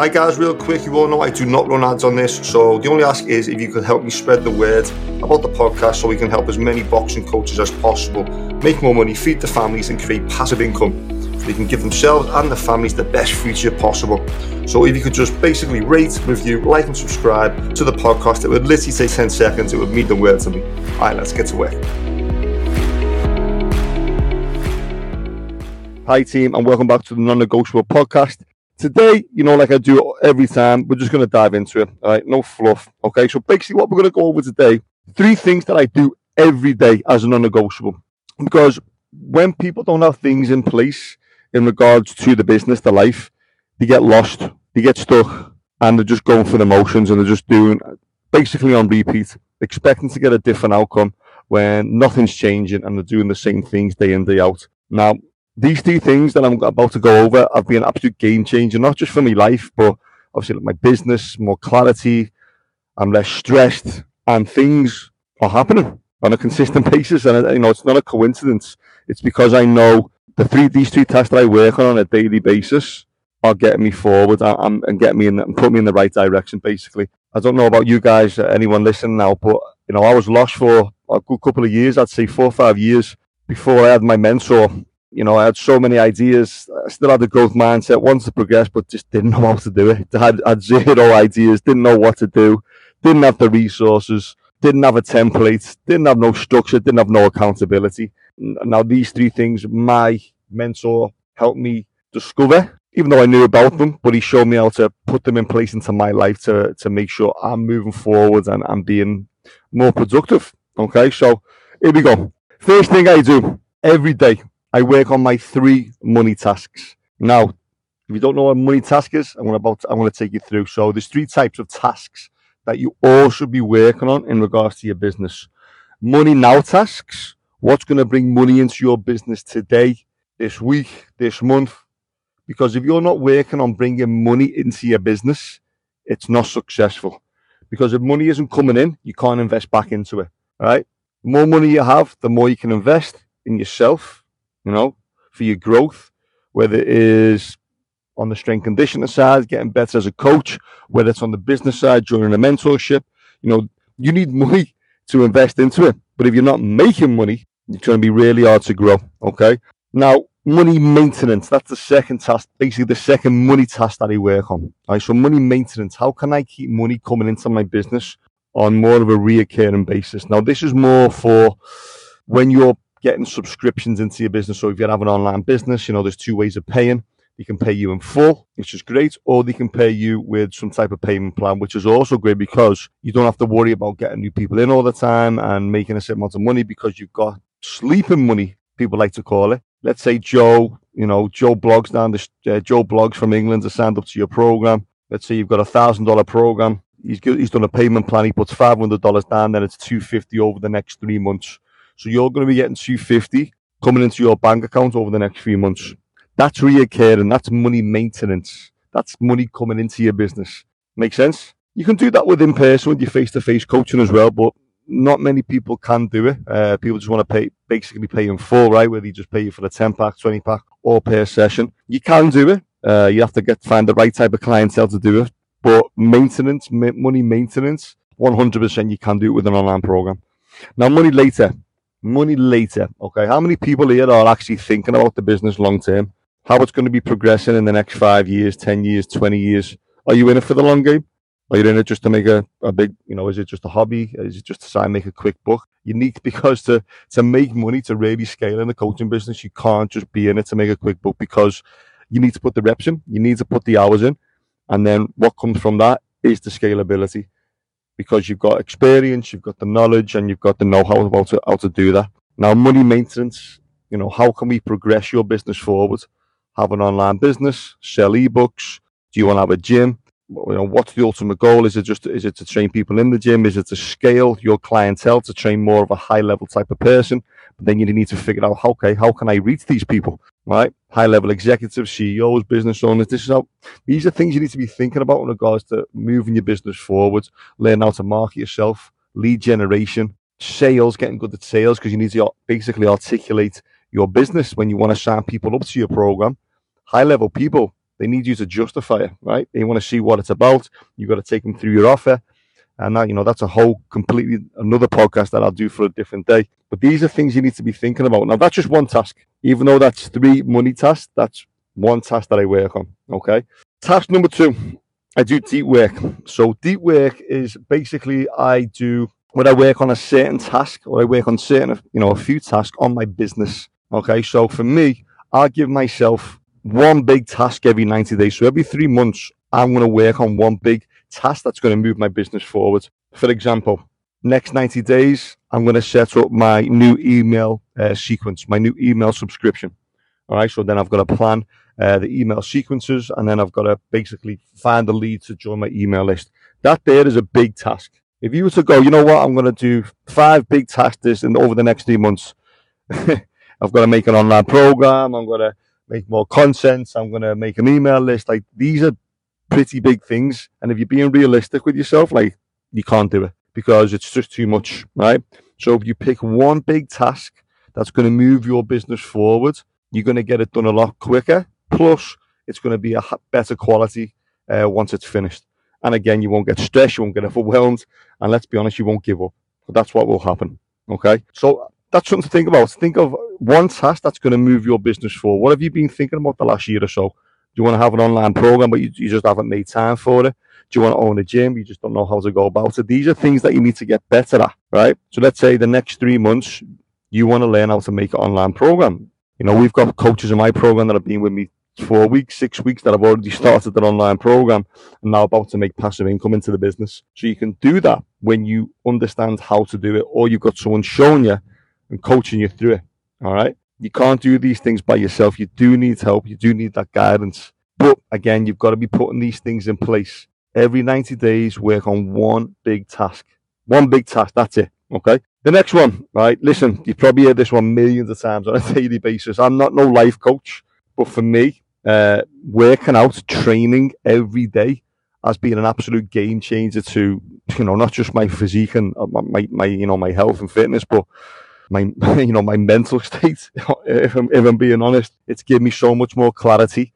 Hi guys, real quick, you all know I do not run ads on this, so the only ask is if you could help me spread the word about the podcast so we can help as many boxing coaches as possible make more money, feed the families, and create passive income so they can give themselves and their families the best future possible. So if you could just basically rate, review, like, and subscribe to the podcast, it would literally take 10 seconds, it would mean the world to me. Alright, let's get to work. Hi, team, and welcome back to the Non Negotiable Podcast. Today, you know, like I do every time, we're just going to dive into it. All right, no fluff. Okay, so basically, what we're going to go over today three things that I do every day as a non negotiable. Because when people don't have things in place in regards to the business, the life, they get lost, they get stuck, and they're just going for the motions and they're just doing basically on repeat, expecting to get a different outcome when nothing's changing and they're doing the same things day in, day out. Now, these two things that I'm about to go over have been an absolute game changer, not just for my life, but obviously like my business, more clarity. I'm less stressed, and things are happening on a consistent basis. And you know, it's not a coincidence. It's because I know the three these three tasks that I work on on a daily basis are getting me forward and, and getting me in and put me in the right direction. Basically, I don't know about you guys, uh, anyone listening now, but you know, I was lost for a good couple of years. I'd say four or five years before I had my mentor you know, I had so many ideas. I still had the growth mindset, wanted to progress, but just didn't know how to do it. I had, had zero ideas, didn't know what to do, didn't have the resources, didn't have a template, didn't have no structure, didn't have no accountability. Now, these three things, my mentor helped me discover, even though I knew about them, but he showed me how to put them in place into my life to, to make sure I'm moving forward and I'm being more productive. Okay, so here we go. First thing I do every day I work on my three money tasks. Now, if you don't know what money task is, I'm about to, I'm going to take you through. So there's three types of tasks that you all should be working on in regards to your business. Money now tasks. What's going to bring money into your business today, this week, this month? Because if you're not working on bringing money into your business, it's not successful. Because if money isn't coming in, you can't invest back into it. Right? The more money you have, the more you can invest in yourself, you know, for your growth, whether it is on the strength conditioning side, getting better as a coach, whether it's on the business side, joining a mentorship, you know, you need money to invest into it. But if you're not making money, it's going to be really hard to grow. Okay. Now, money maintenance, that's the second task, basically the second money task that I work on. All right. So money maintenance, how can I keep money coming into my business on more of a reoccurring basis? Now, this is more for when you're getting subscriptions into your business. So if you have an online business, you know, there's two ways of paying. They can pay you in full, which is great, or they can pay you with some type of payment plan, which is also great because you don't have to worry about getting new people in all the time and making a certain amount of money because you've got sleeping money, people like to call it. Let's say Joe, you know, Joe Bloggs down the, uh, Joe Bloggs from England to signed up to your program. Let's say you've got a thousand dollar program. He's, he's done a payment plan. He puts $500 down, then it's 250 over the next three months so you're going to be getting 250 coming into your bank account over the next few months. That's reoccurring. That's money maintenance. That's money coming into your business. Make sense? You can do that with in person with your face to face coaching as well, but not many people can do it. Uh, people just want to pay, basically pay in full, right? Whether you just pay you for the 10 pack, 20 pack, or per session. You can do it. Uh, you have to get find the right type of clientele to do it. But maintenance, money maintenance, 100% you can do it with an online program. Now, money later money later. Okay, how many people here are actually thinking about the business long term? How it's going to be progressing in the next five years, ten years, twenty years? Are you in it for the long game? Are you in it just to make a, a big, you know, is it just a hobby? Is it just to try and make a quick buck? You need because to to make money to really scale in the coaching business, you can't just be in it to make a quick buck because you need to put the reps in, you need to put the hours in, and then what comes from that is the scalability because you've got experience, you've got the knowledge, and you've got the know-how about how to do that. Now, money maintenance, you know, how can we progress your business forward? Have an online business, sell ebooks. Do you want to have a gym? You know, what's the ultimate goal? Is it just is it to train people in the gym? Is it to scale your clientele to train more of a high level type of person? But then you need to figure out, okay, how can I reach these people? Right? High level executives, CEOs, business owners. This is how these are things you need to be thinking about in regards to moving your business forward, learn how to market yourself, lead generation, sales, getting good at sales because you need to basically articulate your business when you want to sign people up to your program. High level people They need you to justify it, right? They want to see what it's about. You've got to take them through your offer. And that, you know, that's a whole completely another podcast that I'll do for a different day. But these are things you need to be thinking about. Now, that's just one task. Even though that's three money tasks, that's one task that I work on. Okay. Task number two, I do deep work. So deep work is basically I do when I work on a certain task or I work on certain, you know, a few tasks on my business. Okay. So for me, I give myself one big task every 90 days. So every three months, I'm going to work on one big task that's going to move my business forward. For example, next 90 days, I'm going to set up my new email uh, sequence, my new email subscription. All right. So then I've got to plan uh, the email sequences and then I've got to basically find the lead to join my email list. That there is a big task. If you were to go, you know what, I'm going to do five big tasks in over the next three months. I've got to make an online program. I'm going to make more content. I'm going to make an email list. Like these are pretty big things. And if you're being realistic with yourself, like you can't do it because it's just too much, right? So if you pick one big task that's going to move your business forward, you're going to get it done a lot quicker. Plus, it's going to be a better quality uh, once it's finished. And again, you won't get stressed, you won't get overwhelmed, and let's be honest, you won't give up. But that's what will happen. Okay. So that's something to think about. Think of one task that's going to move your business forward. What have you been thinking about the last year or so? Do you want to have an online program, but you, you just haven't made time for it? Do you want to own a gym? You just don't know how to go about it. These are things that you need to get better at, right? So let's say the next three months, you want to learn how to make an online program. You know, we've got coaches in my program that have been with me four weeks, six weeks that have already started an online program and now about to make passive income into the business. So you can do that when you understand how to do it or you've got someone showing you and coaching you through it. All right. You can't do these things by yourself. You do need help. You do need that guidance. But again, you've got to be putting these things in place. Every 90 days, work on one big task. One big task. That's it. Okay. The next one, right? Listen, you've probably hear this one millions of times on a daily basis. I'm not no life coach, but for me, uh, working out, training every day has been an absolute game changer to, you know, not just my physique and uh, my, my, you know, my health and fitness, but my you know my mental state. if I'm if I'm being honest, it's given me so much more clarity.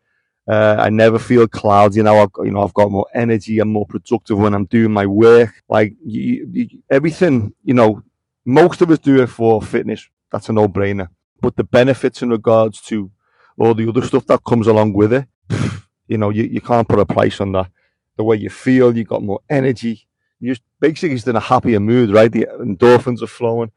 Uh, I never feel cloudy now. I've got, you know I've got more energy. I'm more productive when I'm doing my work. Like you, you, everything, you know, most of us do it for fitness. That's a no-brainer. But the benefits in regards to all the other stuff that comes along with it, you know, you, you can't put a price on that. The way you feel, you got more energy. You just basically just in a happier mood, right? The endorphins are flowing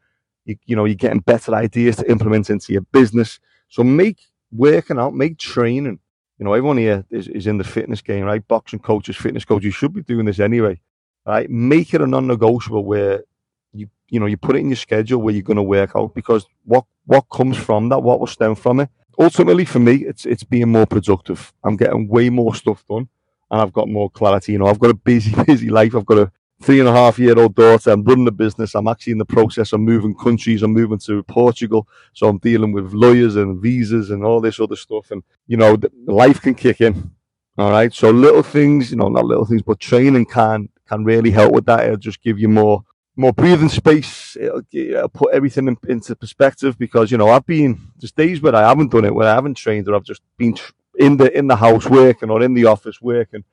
you, you know, you're getting better ideas to implement into your business. So make working out, make training. You know, everyone here is, is in the fitness game, right? Boxing coaches, fitness coaches, you should be doing this anyway, right? Make it a non-negotiable where you, you know, you put it in your schedule where you're going to work out because what, what comes from that, what will stem from it. Ultimately, for me, it's, it's being more productive. I'm getting way more stuff done and I've got more clarity. You know, I've got a busy, busy life. I've got a three and a half year old daughter. I'm running the business. I'm actually in the process of moving countries. I'm moving to Portugal. So I'm dealing with lawyers and visas and all this other stuff. And, you know, life can kick in. All right. So little things, you know, not little things, but training can, can really help with that. It'll just give you more, more breathing space. It'll, it'll put everything in, into perspective because, you know, I've been, there's days where I haven't done it, where I haven't trained or I've just been in the, in the house working or in the office working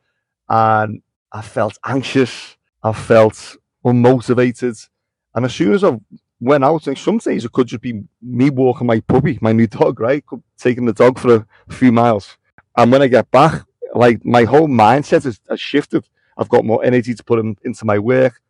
and I felt anxious I felt unmotivated. And as soon as I went out, and some days it could just be me walking my puppy, my new dog, right? Taking the dog for a few miles. And when I get back, like my whole mindset has, has shifted. I've got more energy to put in, into my work,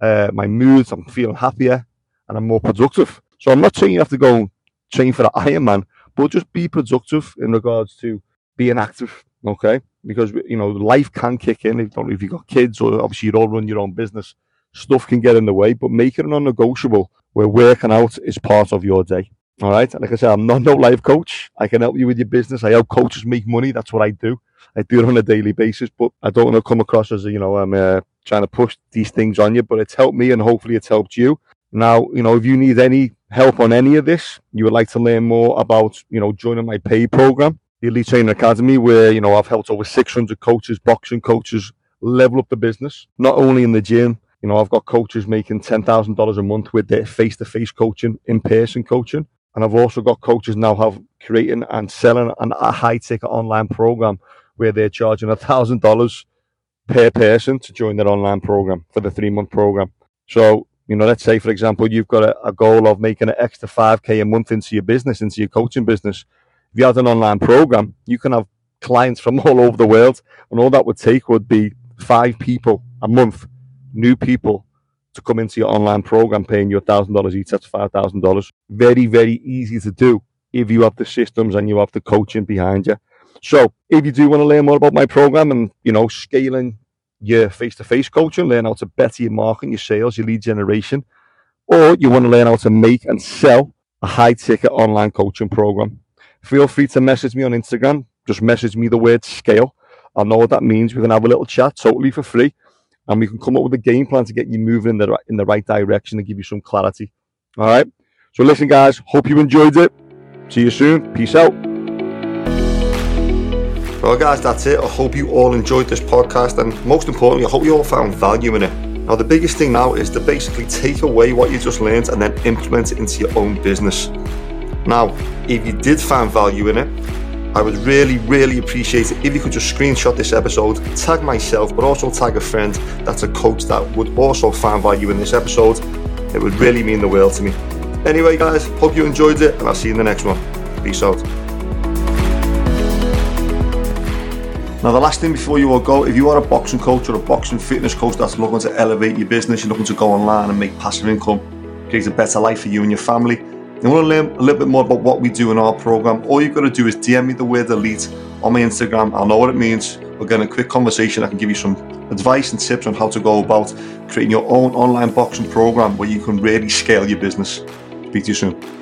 uh, my moods. I'm feeling happier and I'm more productive. So I'm not saying you have to go train for the Ironman, but just be productive in regards to being active. Okay because you know life can kick in. If, if you've got kids or obviously you all run your own business, stuff can get in the way. But make it non-negotiable where working out is part of your day. All right. Like I said, I'm not no life coach. I can help you with your business. I help coaches make money. That's what I do. I do it on a daily basis, but I don't want to come across as, you know, I'm uh, trying to push these things on you, but it's helped me and hopefully it's helped you. Now, you know, if you need any help on any of this, you would like to learn more about, you know, joining my pay program, the Elite Training Academy, where you know I've helped over 600 coaches, boxing coaches, level up the business. Not only in the gym, you know, I've got coaches making ten thousand dollars a month with their face-to-face coaching, in-person coaching, and I've also got coaches now have creating and selling an, a high-ticket online program where they're charging thousand dollars per person to join their online program for the three month program. So, you know, let's say, for example, you've got a, a goal of making an extra 5K a month into your business, into your coaching business. If you had an online program, you can have clients from all over the world, and all that would take would be five people a month, new people to come into your online program paying you a thousand dollars each. That's five thousand dollars. Very, very easy to do if you have the systems and you have the coaching behind you. So if you do want to learn more about my program and you know scaling your face-to-face coaching, learn how to better your marketing, your sales, your lead generation, or you want to learn how to make and sell a high-ticket online coaching program, feel free to message me on Instagram. Just message me the word scale. I know what that means. We can have a little chat totally for free, and we can come up with a game plan to get you moving in the in the right direction and give you some clarity. All right. So listen, guys. Hope you enjoyed it. See you soon. Peace out. Well, guys, that's it. I hope you all enjoyed this podcast, and most importantly, I hope you all found value in it. Now, the biggest thing now is to basically take away what you just learned and then implement it into your own business. Now, if you did find value in it, I would really, really appreciate it if you could just screenshot this episode, tag myself, but also tag a friend that's a coach that would also find value in this episode. It would really mean the world to me. Anyway, guys, hope you enjoyed it, and I'll see you in the next one. Peace out. Now, the last thing before you all go, if you are a boxing coach or a boxing fitness coach that's looking to elevate your business, you're looking to go online and make passive income, create a better life for you and your family, you want to learn a little bit more about what we do in our program, all you've got to do is DM me the word elite on my Instagram. I'll know what it means. We'll get a quick conversation. I can give you some advice and tips on how to go about creating your own online boxing program where you can really scale your business. Speak to you soon.